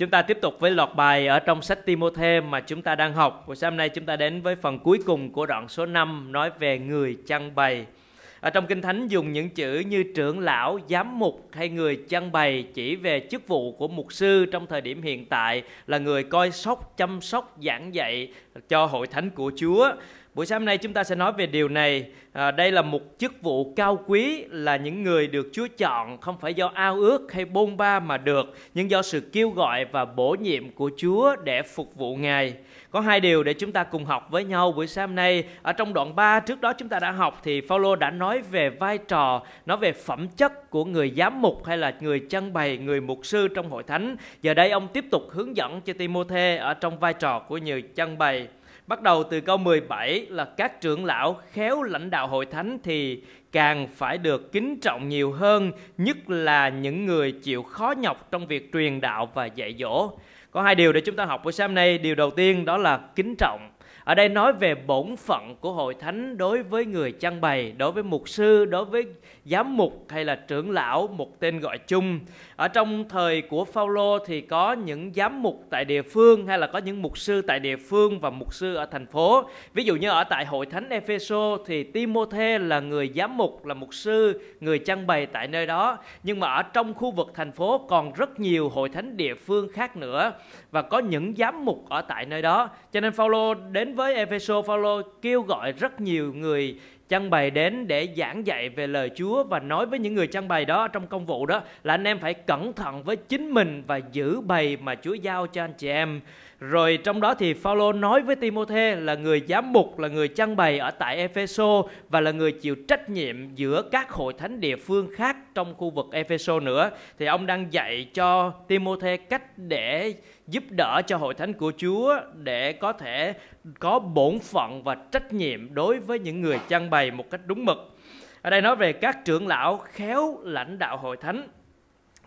Chúng ta tiếp tục với loạt bài ở trong sách Timôthê mà chúng ta đang học. Buổi sáng nay chúng ta đến với phần cuối cùng của đoạn số 5 nói về người chăn bày. Ở trong Kinh Thánh dùng những chữ như trưởng lão, giám mục hay người chăn bày chỉ về chức vụ của mục sư trong thời điểm hiện tại là người coi sóc, chăm sóc, giảng dạy cho hội thánh của Chúa. Buổi sáng hôm nay chúng ta sẽ nói về điều này. À, đây là một chức vụ cao quý là những người được Chúa chọn không phải do ao ước hay bôn ba mà được, nhưng do sự kêu gọi và bổ nhiệm của Chúa để phục vụ Ngài. Có hai điều để chúng ta cùng học với nhau buổi sáng hôm nay. Ở trong đoạn 3 trước đó chúng ta đã học thì Phaolô đã nói về vai trò, nói về phẩm chất của người giám mục hay là người chân bày, người mục sư trong hội thánh. Giờ đây ông tiếp tục hướng dẫn cho Timôthê ở trong vai trò của người chân bày. Bắt đầu từ câu 17 là các trưởng lão khéo lãnh đạo hội thánh thì càng phải được kính trọng nhiều hơn, nhất là những người chịu khó nhọc trong việc truyền đạo và dạy dỗ. Có hai điều để chúng ta học buổi sáng nay. Điều đầu tiên đó là kính trọng. Ở đây nói về bổn phận của hội thánh đối với người chăn bày, đối với mục sư, đối với giám mục hay là trưởng lão, một tên gọi chung. Ở trong thời của Phaolô thì có những giám mục tại địa phương hay là có những mục sư tại địa phương và mục sư ở thành phố. Ví dụ như ở tại hội thánh Epheso thì Timôthê là người giám mục, là mục sư, người chăn bày tại nơi đó. Nhưng mà ở trong khu vực thành phố còn rất nhiều hội thánh địa phương khác nữa và có những giám mục ở tại nơi đó. Cho nên Phaolô đến với với Epheso, Phaolô kêu gọi rất nhiều người chăn bày đến để giảng dạy về lời Chúa và nói với những người chăn bày đó trong công vụ đó là anh em phải cẩn thận với chính mình và giữ bày mà Chúa giao cho anh chị em. Rồi trong đó thì Phaolô nói với Timôthê là người giám mục, là người chăn bày ở tại Epheso và là người chịu trách nhiệm giữa các hội thánh địa phương khác trong khu vực Epheso nữa. Thì ông đang dạy cho Timôthê cách để giúp đỡ cho hội thánh của Chúa để có thể có bổn phận và trách nhiệm đối với những người chăn bày một cách đúng mực. Ở đây nói về các trưởng lão khéo lãnh đạo hội thánh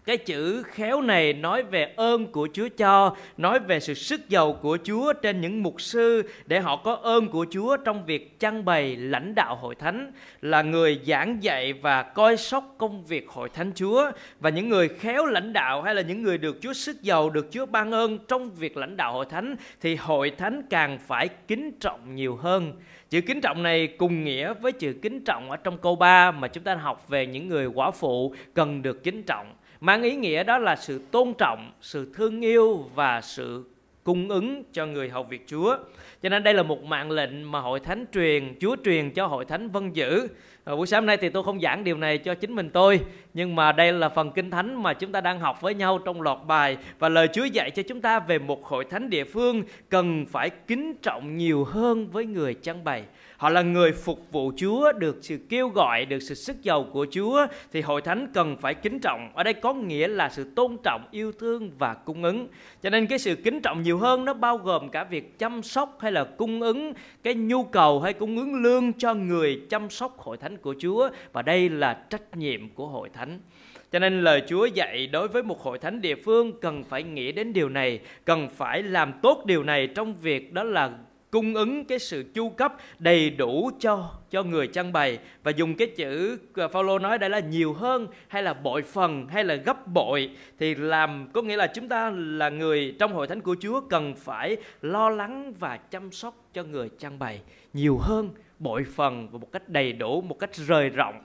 cái chữ khéo này nói về ơn của Chúa cho, nói về sự sức giàu của Chúa trên những mục sư để họ có ơn của Chúa trong việc trang bày lãnh đạo hội thánh, là người giảng dạy và coi sóc công việc hội thánh Chúa và những người khéo lãnh đạo hay là những người được Chúa sức giàu, được Chúa ban ơn trong việc lãnh đạo hội thánh thì hội thánh càng phải kính trọng nhiều hơn. Chữ kính trọng này cùng nghĩa với chữ kính trọng ở trong câu 3 mà chúng ta học về những người quả phụ cần được kính trọng mang ý nghĩa đó là sự tôn trọng sự thương yêu và sự cung ứng cho người hầu việc Chúa. Cho nên đây là một mạng lệnh mà hội thánh truyền, Chúa truyền cho hội thánh vân giữ. À, buổi sáng nay thì tôi không giảng điều này cho chính mình tôi, nhưng mà đây là phần kinh thánh mà chúng ta đang học với nhau trong loạt bài và lời Chúa dạy cho chúng ta về một hội thánh địa phương cần phải kính trọng nhiều hơn với người trang bày. Họ là người phục vụ Chúa, được sự kêu gọi, được sự sức giàu của Chúa thì hội thánh cần phải kính trọng. Ở đây có nghĩa là sự tôn trọng, yêu thương và cung ứng. Cho nên cái sự kính trọng nhiều hơn nó bao gồm cả việc chăm sóc hay là cung ứng cái nhu cầu hay cung ứng lương cho người chăm sóc hội thánh của Chúa và đây là trách nhiệm của hội thánh. Cho nên lời Chúa dạy đối với một hội thánh địa phương cần phải nghĩ đến điều này, cần phải làm tốt điều này trong việc đó là cung ứng cái sự chu cấp đầy đủ cho cho người trang bày. Và dùng cái chữ à, Phaolô nói đây là nhiều hơn hay là bội phần hay là gấp bội thì làm có nghĩa là chúng ta là người trong hội thánh của Chúa cần phải lo lắng và chăm sóc cho người trang bày nhiều hơn bội phần và một cách đầy đủ một cách rời rộng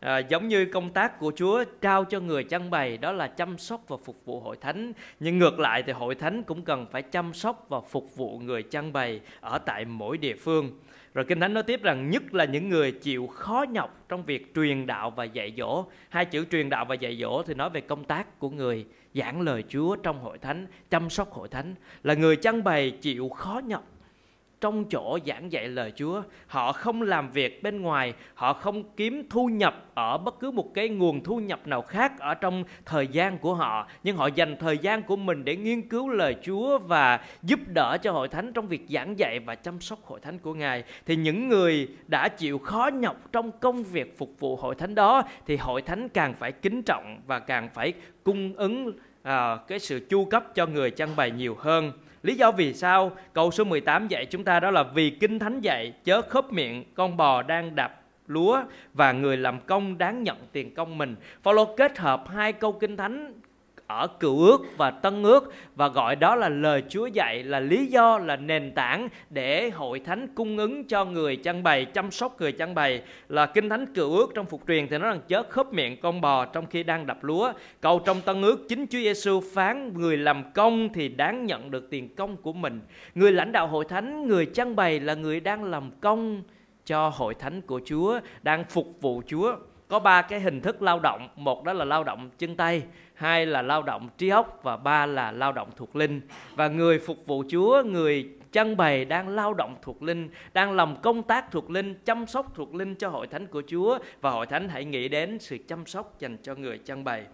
à, giống như công tác của Chúa trao cho người chăn bày đó là chăm sóc và phục vụ hội thánh nhưng ngược lại thì hội thánh cũng cần phải chăm sóc và phục vụ người chăn bày ở tại mỗi địa phương rồi Kinh Thánh nói tiếp rằng nhất là những người chịu khó nhọc trong việc truyền đạo và dạy dỗ. Hai chữ truyền đạo và dạy dỗ thì nói về công tác của người giảng lời Chúa trong hội thánh, chăm sóc hội thánh. Là người chăn bày chịu khó nhọc trong chỗ giảng dạy lời Chúa. Họ không làm việc bên ngoài, họ không kiếm thu nhập ở bất cứ một cái nguồn thu nhập nào khác ở trong thời gian của họ, nhưng họ dành thời gian của mình để nghiên cứu lời Chúa và giúp đỡ cho hội thánh trong việc giảng dạy và chăm sóc hội thánh của Ngài. Thì những người đã chịu khó nhọc trong công việc phục vụ hội thánh đó thì hội thánh càng phải kính trọng và càng phải cung ứng à, cái sự chu cấp cho người chăn bày nhiều hơn. Lý do vì sao? Câu số 18 dạy chúng ta đó là vì Kinh Thánh dạy, chớ khớp miệng, con bò đang đạp lúa và người làm công đáng nhận tiền công mình. Phaolô kết hợp hai câu Kinh Thánh ở cựu ước và tân ước và gọi đó là lời Chúa dạy là lý do, là nền tảng để hội thánh cung ứng cho người chăn bày, chăm sóc người chăn bày. Là kinh thánh cựu ước trong phục truyền thì nó rằng chớ khớp miệng con bò trong khi đang đập lúa. Câu trong tân ước, chính Chúa Giêsu phán người làm công thì đáng nhận được tiền công của mình. Người lãnh đạo hội thánh, người chăn bày là người đang làm công cho hội thánh của Chúa, đang phục vụ Chúa. Có ba cái hình thức lao động, một đó là lao động chân tay hai là lao động trí óc và ba là lao động thuộc linh và người phục vụ chúa người chân bày đang lao động thuộc linh đang làm công tác thuộc linh chăm sóc thuộc linh cho hội thánh của chúa và hội thánh hãy nghĩ đến sự chăm sóc dành cho người chân bày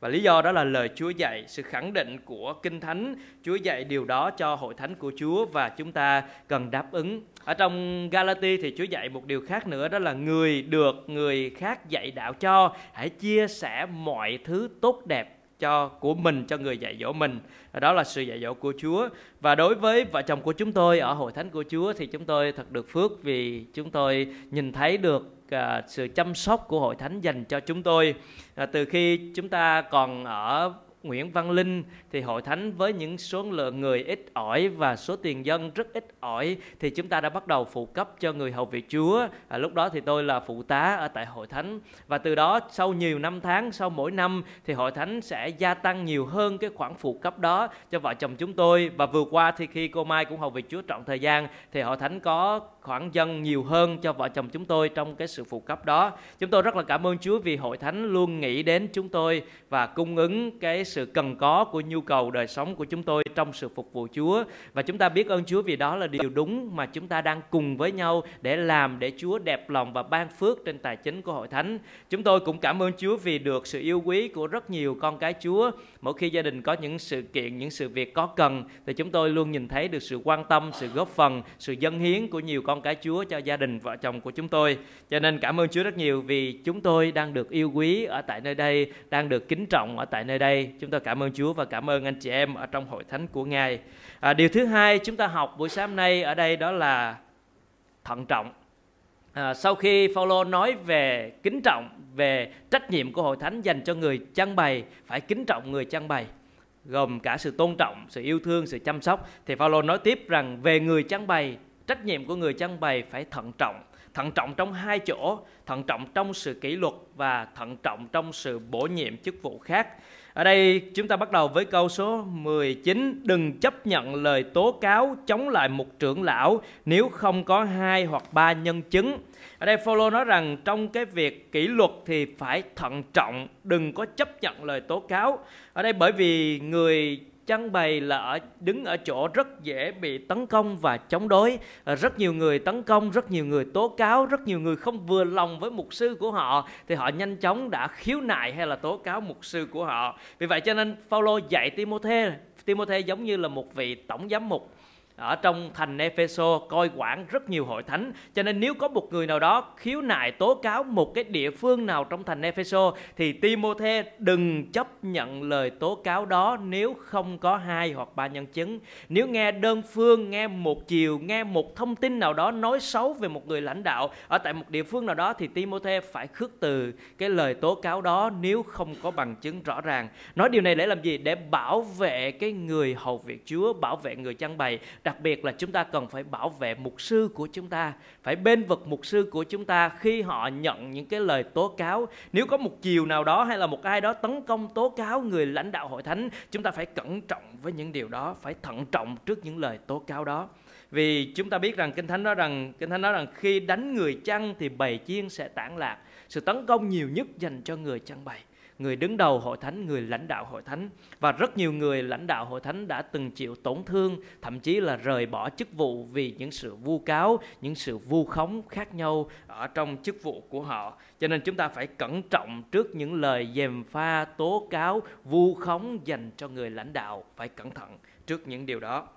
và lý do đó là lời Chúa dạy, sự khẳng định của Kinh Thánh. Chúa dạy điều đó cho hội thánh của Chúa và chúng ta cần đáp ứng. Ở trong Galati thì Chúa dạy một điều khác nữa đó là người được người khác dạy đạo cho, hãy chia sẻ mọi thứ tốt đẹp cho của mình cho người dạy dỗ mình. Đó là sự dạy dỗ của Chúa. Và đối với vợ chồng của chúng tôi ở hội thánh của Chúa thì chúng tôi thật được phước vì chúng tôi nhìn thấy được uh, sự chăm sóc của hội thánh dành cho chúng tôi. Uh, từ khi chúng ta còn ở Nguyễn Văn Linh thì hội thánh với những số lượng người ít ỏi và số tiền dân rất ít ỏi thì chúng ta đã bắt đầu phụ cấp cho người hầu việc Chúa. À, lúc đó thì tôi là phụ tá ở tại hội thánh và từ đó sau nhiều năm tháng sau mỗi năm thì hội thánh sẽ gia tăng nhiều hơn cái khoản phụ cấp đó cho vợ chồng chúng tôi và vừa qua thì khi cô Mai cũng hầu việc Chúa trọn thời gian thì hội thánh có khoản dân nhiều hơn cho vợ chồng chúng tôi trong cái sự phụ cấp đó. Chúng tôi rất là cảm ơn Chúa vì hội thánh luôn nghĩ đến chúng tôi và cung ứng cái sự cần có của nhu cầu đời sống của chúng tôi trong sự phục vụ Chúa và chúng ta biết ơn Chúa vì đó là điều đúng mà chúng ta đang cùng với nhau để làm để Chúa đẹp lòng và ban phước trên tài chính của hội thánh. Chúng tôi cũng cảm ơn Chúa vì được sự yêu quý của rất nhiều con cái Chúa. Mỗi khi gia đình có những sự kiện, những sự việc có cần thì chúng tôi luôn nhìn thấy được sự quan tâm, sự góp phần, sự dân hiến của nhiều con con cái Chúa cho gia đình vợ chồng của chúng tôi. Cho nên cảm ơn Chúa rất nhiều vì chúng tôi đang được yêu quý ở tại nơi đây, đang được kính trọng ở tại nơi đây. Chúng tôi cảm ơn Chúa và cảm ơn anh chị em ở trong hội thánh của Ngài. À, điều thứ hai chúng ta học buổi sáng nay ở đây đó là thận trọng. À, sau khi Phaolô nói về kính trọng, về trách nhiệm của hội thánh dành cho người chăn bày, phải kính trọng người chăn bày gồm cả sự tôn trọng, sự yêu thương, sự chăm sóc thì Phaolô nói tiếp rằng về người chăn bày, trách nhiệm của người trang bày phải thận trọng, thận trọng trong hai chỗ, thận trọng trong sự kỷ luật và thận trọng trong sự bổ nhiệm chức vụ khác. Ở đây chúng ta bắt đầu với câu số 19 Đừng chấp nhận lời tố cáo chống lại một trưởng lão nếu không có hai hoặc ba nhân chứng. Ở đây Phaolô nói rằng trong cái việc kỷ luật thì phải thận trọng, đừng có chấp nhận lời tố cáo. Ở đây bởi vì người chăn bày là ở, đứng ở chỗ rất dễ bị tấn công và chống đối. Ờ, rất nhiều người tấn công, rất nhiều người tố cáo, rất nhiều người không vừa lòng với mục sư của họ thì họ nhanh chóng đã khiếu nại hay là tố cáo mục sư của họ. Vì vậy cho nên Phaolô dạy Timôthê Timôthê giống như là một vị tổng giám mục ở trong thành Epheso coi quản rất nhiều hội thánh, cho nên nếu có một người nào đó khiếu nại tố cáo một cái địa phương nào trong thành Epheso, thì Timôthê đừng chấp nhận lời tố cáo đó nếu không có hai hoặc ba nhân chứng. Nếu nghe đơn phương, nghe một chiều, nghe một thông tin nào đó nói xấu về một người lãnh đạo ở tại một địa phương nào đó, thì Timôthê phải khước từ cái lời tố cáo đó nếu không có bằng chứng rõ ràng. Nói điều này để làm gì? Để bảo vệ cái người hầu việc Chúa, bảo vệ người chăn bày đặc biệt là chúng ta cần phải bảo vệ mục sư của chúng ta, phải bên vực mục sư của chúng ta khi họ nhận những cái lời tố cáo. Nếu có một chiều nào đó hay là một ai đó tấn công tố cáo người lãnh đạo hội thánh, chúng ta phải cẩn trọng với những điều đó, phải thận trọng trước những lời tố cáo đó. Vì chúng ta biết rằng kinh thánh nói rằng, kinh thánh nói rằng khi đánh người chăn thì bầy chiên sẽ tản lạc. Sự tấn công nhiều nhất dành cho người chăn bầy người đứng đầu hội thánh, người lãnh đạo hội thánh và rất nhiều người lãnh đạo hội thánh đã từng chịu tổn thương, thậm chí là rời bỏ chức vụ vì những sự vu cáo, những sự vu khống khác nhau ở trong chức vụ của họ. Cho nên chúng ta phải cẩn trọng trước những lời dèm pha, tố cáo, vu khống dành cho người lãnh đạo, phải cẩn thận trước những điều đó.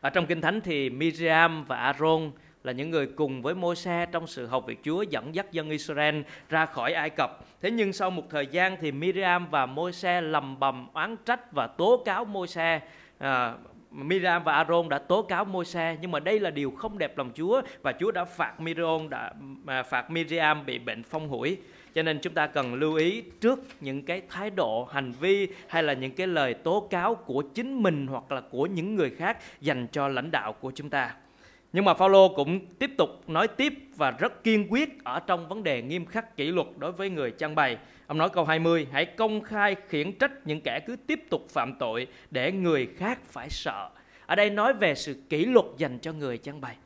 Ở trong Kinh Thánh thì Miriam và Aaron là những người cùng với Môi-se trong sự học việc Chúa dẫn dắt dân Israel ra khỏi Ai Cập. Thế nhưng sau một thời gian thì Miriam và Môi-se lầm bầm oán trách và tố cáo Môi-se à, Miriam và Aaron đã tố cáo Môi-se nhưng mà đây là điều không đẹp lòng Chúa và Chúa đã phạt Miriam đã à, phạt Miriam bị bệnh phong hủi. cho nên chúng ta cần lưu ý trước những cái thái độ hành vi hay là những cái lời tố cáo của chính mình hoặc là của những người khác dành cho lãnh đạo của chúng ta nhưng mà Phaolô cũng tiếp tục nói tiếp và rất kiên quyết ở trong vấn đề nghiêm khắc kỷ luật đối với người trang bày. Ông nói câu 20, hãy công khai khiển trách những kẻ cứ tiếp tục phạm tội để người khác phải sợ. Ở đây nói về sự kỷ luật dành cho người trang bày.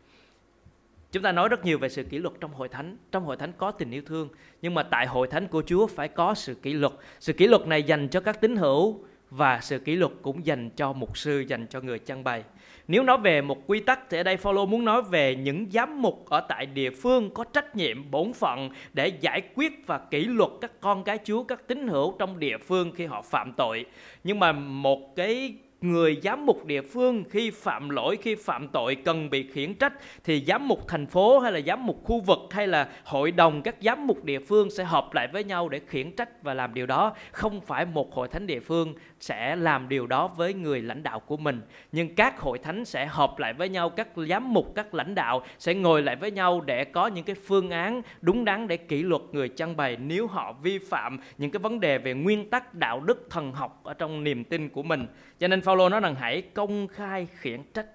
Chúng ta nói rất nhiều về sự kỷ luật trong hội thánh. Trong hội thánh có tình yêu thương, nhưng mà tại hội thánh của Chúa phải có sự kỷ luật. Sự kỷ luật này dành cho các tín hữu và sự kỷ luật cũng dành cho mục sư, dành cho người trang bày. Nếu nói về một quy tắc thì ở đây Phaolô muốn nói về những giám mục ở tại địa phương có trách nhiệm bổn phận để giải quyết và kỷ luật các con cái Chúa, các tín hữu trong địa phương khi họ phạm tội. Nhưng mà một cái người giám mục địa phương khi phạm lỗi, khi phạm tội cần bị khiển trách, thì giám mục thành phố hay là giám mục khu vực hay là hội đồng các giám mục địa phương sẽ họp lại với nhau để khiển trách và làm điều đó. Không phải một hội thánh địa phương sẽ làm điều đó với người lãnh đạo của mình, nhưng các hội thánh sẽ họp lại với nhau, các giám mục, các lãnh đạo sẽ ngồi lại với nhau để có những cái phương án đúng đắn để kỷ luật người trang bày. Nếu họ vi phạm những cái vấn đề về nguyên tắc đạo đức thần học ở trong niềm tin của mình. Cho nên Phaolô nói rằng hãy công khai khiển trách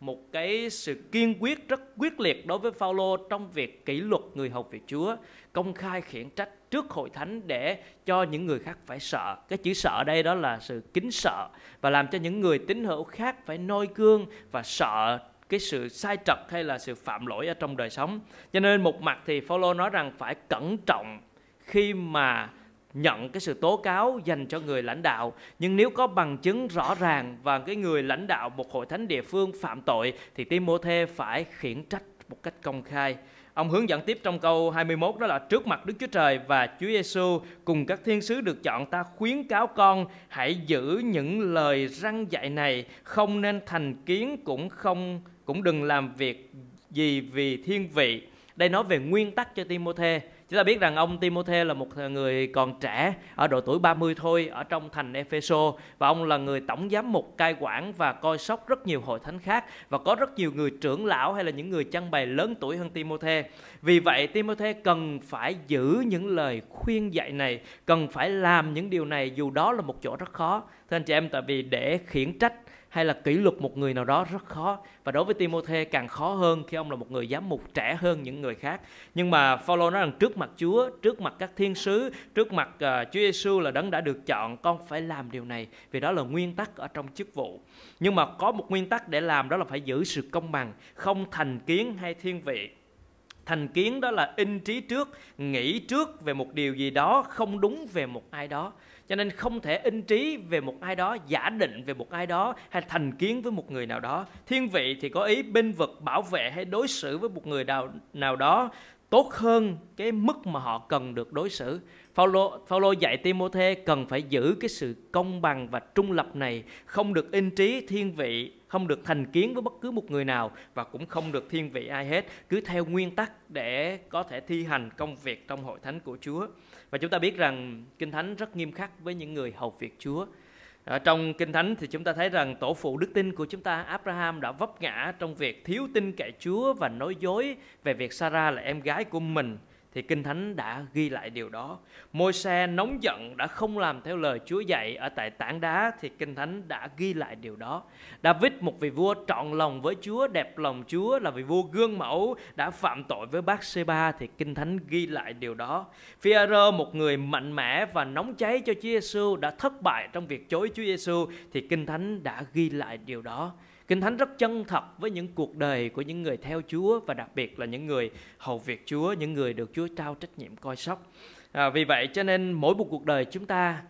một cái sự kiên quyết rất quyết liệt đối với Phaolô trong việc kỷ luật người hầu việc Chúa, công khai khiển trách trước hội thánh để cho những người khác phải sợ. Cái chữ sợ đây đó là sự kính sợ và làm cho những người tín hữu khác phải noi gương và sợ cái sự sai trật hay là sự phạm lỗi ở trong đời sống. Cho nên một mặt thì Phaolô nói rằng phải cẩn trọng khi mà nhận cái sự tố cáo dành cho người lãnh đạo nhưng nếu có bằng chứng rõ ràng và cái người lãnh đạo một hội thánh địa phương phạm tội, thì Timôthê phải khiển trách một cách công khai. Ông hướng dẫn tiếp trong câu 21 đó là trước mặt Đức Chúa Trời và Chúa Giêsu cùng các thiên sứ được chọn ta khuyến cáo con, hãy giữ những lời răng dạy này, không nên thành kiến cũng không, cũng đừng làm việc gì vì thiên vị. Đây nói về nguyên tắc cho Timôthê Chúng ta biết rằng ông Timôthê là một người còn trẻ ở độ tuổi 30 thôi ở trong thành Epheso và ông là người tổng giám mục cai quản và coi sóc rất nhiều hội thánh khác và có rất nhiều người trưởng lão hay là những người chăn bày lớn tuổi hơn Timôthê. Vì vậy Timôthê cần phải giữ những lời khuyên dạy này, cần phải làm những điều này dù đó là một chỗ rất khó. Thưa anh chị em tại vì để khiển trách hay là kỷ luật một người nào đó rất khó. Và đối với Timôthê càng khó hơn khi ông là một người giám mục trẻ hơn những người khác. Nhưng mà Phaolô nói rằng trước mặt Chúa trước mặt các thiên sứ trước mặt uh, Chúa Giêsu là đấng đã được chọn con phải làm điều này. Vì đó là nguyên tắc ở trong chức vụ. Nhưng mà có một nguyên tắc để làm đó là phải giữ sự công bằng không thành kiến hay thiên vị. Thành kiến đó là in trí trước nghĩ trước về một điều gì đó không đúng về một ai đó cho nên không thể in trí về một ai đó, giả định về một ai đó, hay thành kiến với một người nào đó. Thiên vị thì có ý binh vực bảo vệ hay đối xử với một người nào nào đó tốt hơn cái mức mà họ cần được đối xử. Phaolô Phaolô dạy Timôthê cần phải giữ cái sự công bằng và trung lập này, không được in trí thiên vị, không được thành kiến với bất cứ một người nào và cũng không được thiên vị ai hết, cứ theo nguyên tắc để có thể thi hành công việc trong hội thánh của Chúa. Và chúng ta biết rằng Kinh Thánh rất nghiêm khắc với những người hầu việc Chúa. Ở trong Kinh Thánh thì chúng ta thấy rằng tổ phụ đức tin của chúng ta Abraham đã vấp ngã trong việc thiếu tin cậy Chúa và nói dối về việc Sarah là em gái của mình thì Kinh Thánh đã ghi lại điều đó. Môi xe nóng giận đã không làm theo lời Chúa dạy ở tại tảng đá thì Kinh Thánh đã ghi lại điều đó. David một vị vua trọn lòng với Chúa, đẹp lòng Chúa là vị vua gương mẫu đã phạm tội với bác Seba thì Kinh Thánh ghi lại điều đó. phi một người mạnh mẽ và nóng cháy cho Chúa Giêsu đã thất bại trong việc chối Chúa Giêsu thì Kinh Thánh đã ghi lại điều đó. Kinh Thánh rất chân thật với những cuộc đời của những người theo Chúa và đặc biệt là những người hầu việc Chúa, những người được Chúa trao trách nhiệm coi sóc. À, vì vậy cho nên mỗi một cuộc đời chúng ta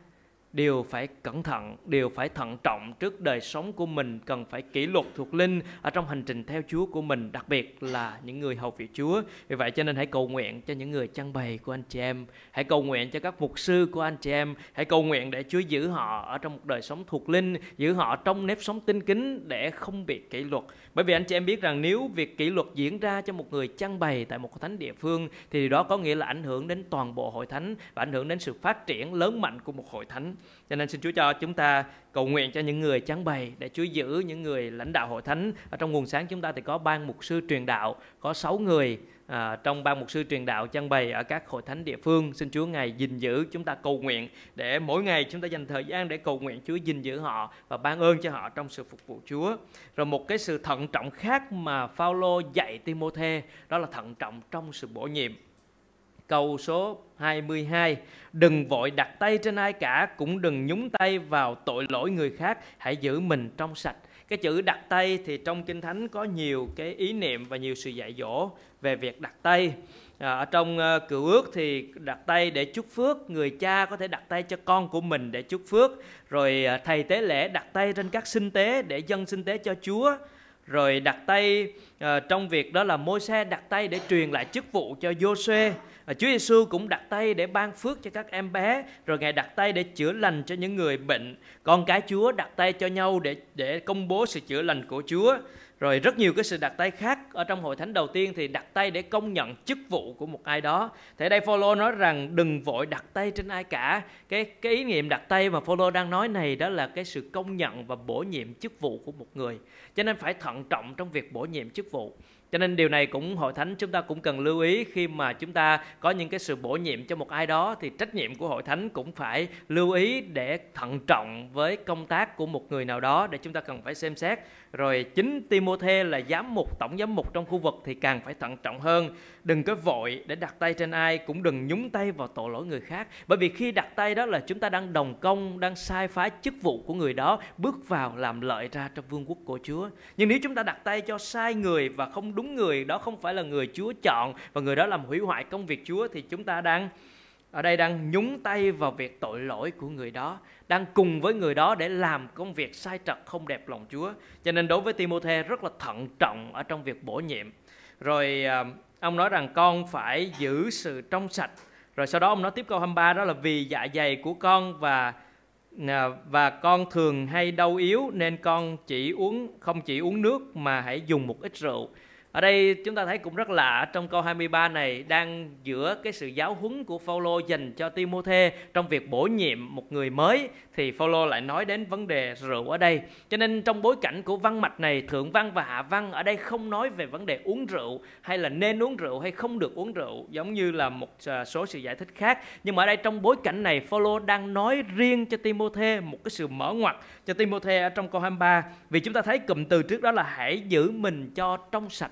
đều phải cẩn thận, đều phải thận trọng trước đời sống của mình, cần phải kỷ luật thuộc linh ở trong hành trình theo Chúa của mình, đặc biệt là những người hầu việc Chúa. Vì vậy cho nên hãy cầu nguyện cho những người trang bày của anh chị em, hãy cầu nguyện cho các mục sư của anh chị em, hãy cầu nguyện để Chúa giữ họ ở trong một đời sống thuộc linh, giữ họ trong nếp sống tinh kính để không bị kỷ luật. Bởi vì anh chị em biết rằng nếu việc kỷ luật diễn ra cho một người chăn bày tại một thánh địa phương, thì điều đó có nghĩa là ảnh hưởng đến toàn bộ hội thánh và ảnh hưởng đến sự phát triển lớn mạnh của một hội thánh cho nên xin Chúa cho chúng ta cầu nguyện cho những người chán bày để Chúa giữ những người lãnh đạo hội thánh. Ở trong nguồn sáng chúng ta thì có ban mục sư truyền đạo có 6 người à, trong ban mục sư truyền đạo trang bày ở các hội thánh địa phương. Xin Chúa ngài gìn giữ chúng ta cầu nguyện để mỗi ngày chúng ta dành thời gian để cầu nguyện Chúa gìn giữ họ và ban ơn cho họ trong sự phục vụ Chúa. Rồi một cái sự thận trọng khác mà Phaolô dạy Timôthê đó là thận trọng trong sự bổ nhiệm câu số 22 Đừng vội đặt tay trên ai cả Cũng đừng nhúng tay vào tội lỗi người khác. Hãy giữ mình trong sạch. Cái chữ đặt tay thì trong kinh thánh có nhiều cái ý niệm và nhiều sự dạy dỗ về việc đặt tay. À, ở trong uh, cựu ước thì đặt tay để chúc phước người cha có thể đặt tay cho con của mình để chúc phước. Rồi uh, thầy tế lễ đặt tay trên các sinh tế để dâng sinh tế cho chúa rồi đặt tay uh, trong việc đó là môi xe đặt tay để truyền lại chức vụ cho Joshua ờ, Chúa Giêsu cũng đặt tay để ban phước cho các em bé, rồi Ngài đặt tay để chữa lành cho những người bệnh. Con cái Chúa đặt tay cho nhau để để công bố sự chữa lành của Chúa. Rồi rất nhiều cái sự đặt tay khác ở trong hội thánh đầu tiên thì đặt tay để công nhận chức vụ của một ai đó. thế đây Phaolô nói rằng đừng vội đặt tay trên ai cả. Cái cái ý niệm đặt tay mà Phaolô đang nói này đó là cái sự công nhận và bổ nhiệm chức vụ của một người. Cho nên phải thận trọng trong việc bổ nhiệm chức vụ. Cho nên điều này cũng hội thánh chúng ta cũng cần lưu ý khi mà chúng ta có những cái sự bổ nhiệm cho một ai đó thì trách nhiệm của hội thánh cũng phải lưu ý để thận trọng với công tác của một người nào đó để chúng ta cần phải xem xét. Rồi chính Timôthê là giám mục tổng giám mục trong khu vực thì càng phải thận trọng hơn. Đừng có vội để đặt tay trên ai cũng đừng nhúng tay vào tội lỗi người khác. Bởi vì khi đặt tay đó là chúng ta đang đồng công, đang sai phá chức vụ của người đó bước vào làm lợi ra trong vương quốc của Chúa. Nhưng nếu chúng ta đặt tay cho sai người và không đúng đúng người, đó không phải là người Chúa chọn và người đó làm hủy hoại công việc Chúa, thì chúng ta đang, ở đây đang nhúng tay vào việc tội lỗi của người đó, đang cùng với người đó để làm công việc sai trật không đẹp lòng Chúa. Cho nên đối với Timôthê rất là thận trọng ở trong việc bổ nhiệm. Rồi ờ, ông nói rằng con phải giữ sự trong sạch. Rồi sau đó ông nói tiếp câu 23 đó là vì dạ dày của con và ờ, và con thường hay đau yếu nên con chỉ uống, không chỉ uống nước mà hãy dùng một ít rượu ở đây chúng ta thấy cũng rất lạ, trong câu 23 này đang giữa cái sự giáo huấn của Phaolô dành cho Timôthê trong việc bổ nhiệm một người mới, thì Phaolô lại nói đến vấn đề rượu ở đây. Cho nên trong bối cảnh của văn mạch này, thượng văn và hạ văn ở đây không nói về vấn đề uống rượu hay là nên uống rượu hay không được uống rượu, giống như là một à, số sự giải thích khác. Nhưng mà ở đây trong bối cảnh này, Phaolô đang nói riêng cho Timôthê một cái sự mở ngoặt cho Timôthê ở trong câu 23 vì chúng ta thấy cụm từ trước đó là hãy giữ mình cho trong sạch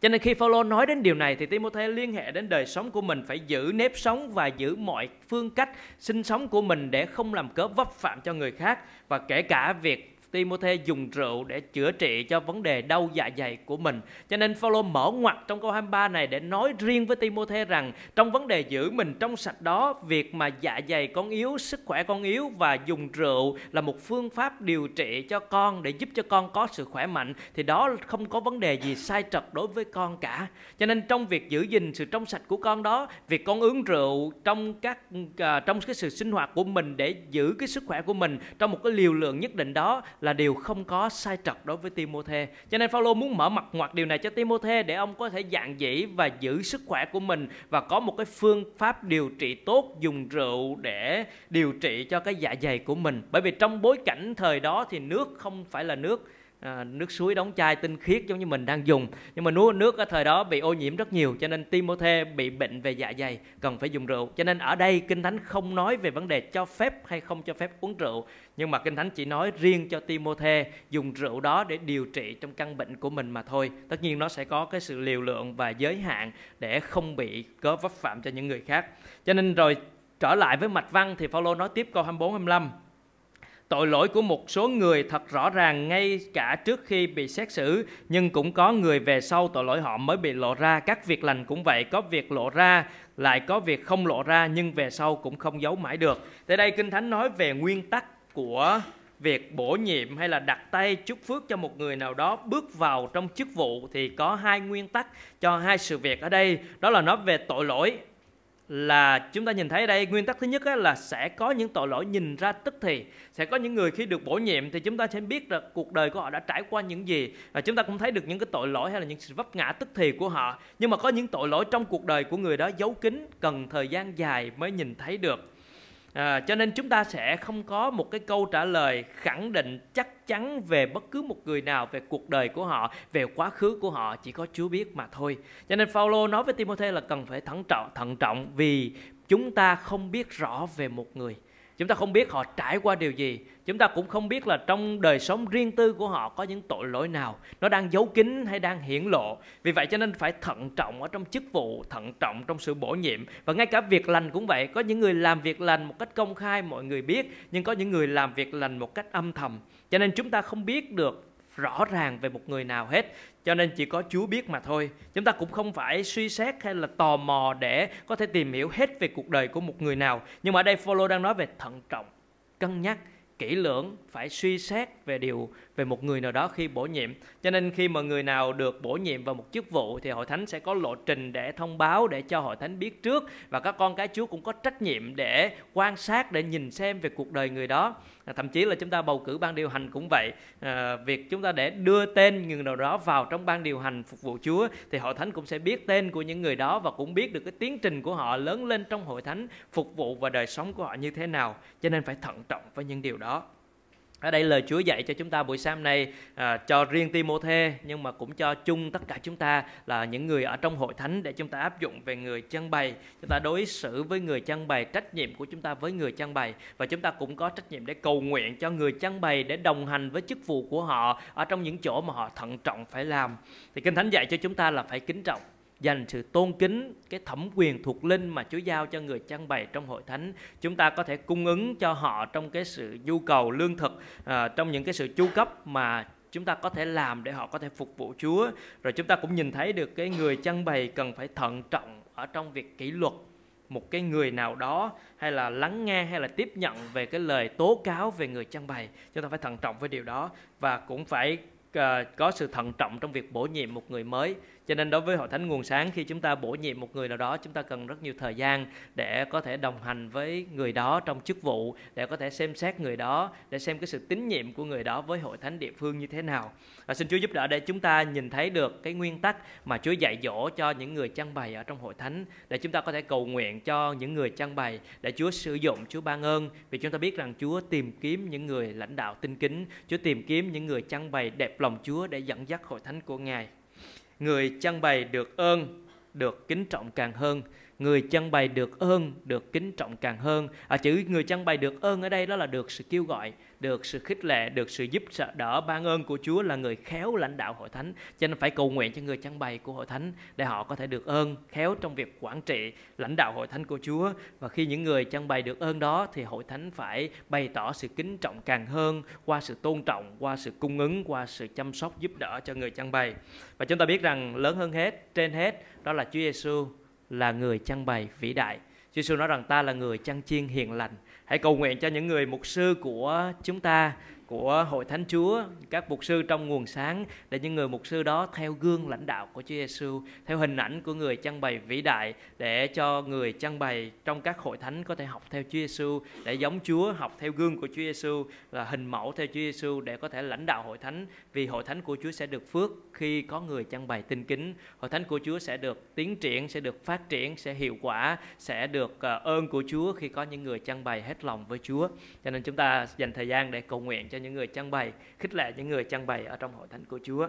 cho nên khi Phaolô nói đến điều này thì Timothy liên hệ đến đời sống của mình, phải giữ nếp sống và giữ mọi phương cách sinh sống của mình để không làm cớ vấp phạm cho người khác và kể cả việc Timothy dùng rượu để chữa trị cho vấn đề đau dạ dày của mình. Cho nên Phaolô mở ngoặt trong câu 23 này để nói riêng với Timothy rằng trong vấn đề giữ mình trong sạch đó, việc mà dạ dày con yếu, sức khỏe con yếu và dùng rượu là một phương pháp điều trị cho con để giúp cho con có sự khỏe mạnh thì đó không có vấn đề gì sai trật đối với con cả. Cho nên trong việc giữ gìn sự trong sạch của con đó, việc con uống rượu trong các uh, trong cái sự sinh hoạt của mình để giữ cái sức khỏe của mình trong một cái liều lượng nhất định đó là điều không có sai trật đối với Timôthê. Cho nên Phaolô muốn mở mặt ngoặt điều này cho Timôthê để ông có thể dạng dĩ và giữ sức khỏe của mình và có một cái phương pháp điều trị tốt dùng rượu để điều trị cho cái dạ dày của mình. Bởi vì trong bối cảnh thời đó thì nước không phải là nước à, nước suối đóng chai tinh khiết giống như mình đang dùng. Nhưng mà nước nước ở thời đó bị ô nhiễm rất nhiều cho nên Timothy bị bệnh về dạ dày cần phải dùng rượu. Cho nên ở đây kinh thánh không nói về vấn đề cho phép hay không cho phép uống rượu nhưng mà kinh thánh chỉ nói riêng cho Timothy dùng rượu đó để điều trị trong căn bệnh của mình mà thôi. Tất nhiên nó sẽ có cái sự liều lượng và giới hạn để không bị có vấp phạm cho những người khác. Cho nên rồi trở lại với mạch văn thì Phaolô nói tiếp câu 24 25 Tội lỗi của một số người thật rõ ràng ngay cả trước khi bị xét xử, nhưng cũng có người về sau tội lỗi họ mới bị lộ ra. Các việc lành cũng vậy, có việc lộ ra, lại có việc không lộ ra, nhưng về sau cũng không giấu mãi được. Tại đây Kinh Thánh nói về nguyên tắc của việc bổ nhiệm hay là đặt tay chúc phước cho một người nào đó bước vào trong chức vụ thì có hai nguyên tắc cho hai sự việc ở đây đó là nói về tội lỗi là chúng ta nhìn thấy ở đây, nguyên tắc thứ nhất là sẽ có những tội lỗi nhìn ra tức thì. Sẽ có những người khi được bổ nhiệm thì chúng ta sẽ biết được cuộc đời của họ đã trải qua những gì. Và chúng ta cũng thấy được những cái tội lỗi hay là những sự vấp ngã tức thì của họ. Nhưng mà có những tội lỗi trong cuộc đời của người đó giấu kín, cần thời gian dài mới nhìn thấy được. À, cho nên chúng ta sẽ không có một cái câu trả lời khẳng định chắc chắn về bất cứ một người nào về cuộc đời của họ, về quá khứ của họ chỉ có Chúa biết mà thôi. Cho nên Phaolô nói với Timôthê là cần phải thận trọng, thận trọng vì chúng ta không biết rõ về một người chúng ta không biết họ trải qua điều gì. Chúng ta cũng không biết là trong đời sống riêng tư của họ có những tội lỗi nào. Nó đang giấu kín hay đang hiển lộ. Vì vậy cho nên phải thận trọng ở trong chức vụ, thận trọng trong sự bổ nhiệm. Và ngay cả việc lành cũng vậy. Có những người làm việc lành một cách công khai, mọi người biết. Nhưng có những người làm việc lành một cách âm thầm. Cho nên chúng ta không biết được rõ ràng về một người nào hết cho nên chỉ có Chúa biết mà thôi. Chúng ta cũng không phải suy xét hay là tò mò để có thể tìm hiểu hết về cuộc đời của một người nào. Nhưng mà ở đây Phaolô đang nói về thận trọng, cân nhắc, kỹ lưỡng, phải suy xét về điều về một người nào đó khi bổ nhiệm. Cho nên khi mà người nào được bổ nhiệm vào một chức vụ thì hội thánh sẽ có lộ trình để thông báo để cho hội thánh biết trước và các con cái Chúa cũng có trách nhiệm để quan sát để nhìn xem về cuộc đời người đó. À, thậm chí là chúng ta bầu cử ban điều hành cũng vậy. À, việc chúng ta để đưa tên người nào đó vào trong ban điều hành phục vụ Chúa thì hội thánh cũng sẽ biết tên của những người đó và cũng biết được cái tiến trình của họ lớn lên trong hội thánh phục vụ và đời sống của họ như thế nào. Cho nên phải thận trọng với những điều đó ở đây lời Chúa dạy cho chúng ta buổi sáng nay à, cho riêng Timôthê nhưng mà cũng cho chung tất cả chúng ta là những người ở trong hội thánh để chúng ta áp dụng về người chân bày. Chúng ta đối xử với người chân bày trách nhiệm của chúng ta với người chân bày. Và chúng ta cũng có trách nhiệm để cầu nguyện cho người chân bày để đồng hành với chức vụ của họ ở trong những chỗ mà họ thận trọng phải làm. Thì kinh thánh dạy cho chúng ta là phải kính trọng dành sự tôn kính cái thẩm quyền thuộc linh mà Chúa giao cho người trang bày trong hội thánh. Chúng ta có thể cung ứng cho họ trong cái sự nhu cầu lương thực à, trong những cái sự chu cấp mà chúng ta có thể làm để họ có thể phục vụ Chúa. Rồi chúng ta cũng nhìn thấy được cái người trang bày cần phải thận trọng ở trong việc kỷ luật một cái người nào đó hay là lắng nghe hay là tiếp nhận về cái lời tố cáo về người trang bày. Chúng ta phải thận trọng với điều đó và cũng phải uh, có sự thận trọng trong việc bổ nhiệm một người mới cho nên đối với hội thánh nguồn sáng, khi chúng ta bổ nhiệm một người nào đó, chúng ta cần rất nhiều thời gian để có thể đồng hành với người đó trong chức vụ, để có thể xem xét người đó, để xem cái sự tín nhiệm của người đó với hội thánh địa phương như thế nào. Và xin Chúa giúp đỡ để chúng ta nhìn thấy được cái nguyên tắc mà Chúa dạy dỗ cho những người trang bày ở trong hội thánh, để chúng ta có thể cầu nguyện cho những người trang bày, để Chúa sử dụng, Chúa ban ơn. Vì chúng ta biết rằng Chúa tìm kiếm những người lãnh đạo tinh kính, Chúa tìm kiếm những người trang bày đẹp lòng Chúa để dẫn dắt hội thánh của Ngài người trang bày được ơn được kính trọng càng hơn người chân bày được ơn được kính trọng càng hơn. À, chữ người chân bày được ơn ở đây đó là được sự kêu gọi được sự khích lệ được sự giúp đỡ ban ơn của Chúa là người khéo lãnh đạo hội thánh. Cho nên phải cầu nguyện cho người chân bày của hội thánh để họ có thể được ơn khéo trong việc quản trị lãnh đạo hội thánh của Chúa. Và khi những người chân bày được ơn đó thì hội thánh phải bày tỏ sự kính trọng càng hơn qua sự tôn trọng qua sự cung ứng qua sự chăm sóc giúp đỡ cho người chân bày. Và chúng ta biết rằng lớn hơn hết trên hết đó là Chúa Giêsu là người chăn bày vĩ đại. Chúa Giêsu nói rằng ta là người chăn chiên hiền lành. Hãy cầu nguyện cho những người mục sư của chúng ta của hội thánh Chúa, các mục sư trong nguồn sáng để những người mục sư đó theo gương lãnh đạo của Chúa Giêsu, theo hình ảnh của người trang bày vĩ đại để cho người trang bày trong các hội thánh có thể học theo Chúa Giêsu để giống Chúa, học theo gương của Chúa Giêsu là hình mẫu theo Chúa Giêsu để có thể lãnh đạo hội thánh vì hội thánh của Chúa sẽ được phước khi có người trang bày tinh kính. Hội thánh của Chúa sẽ được tiến triển, sẽ được phát triển, sẽ hiệu quả, sẽ được ờ, ơn của Chúa khi có những người trang bày hết lòng với Chúa. Cho nên chúng ta dành thời gian để cầu nguyện cho những người trang bày, khích lệ những người trang bày ở trong hội thánh của Chúa.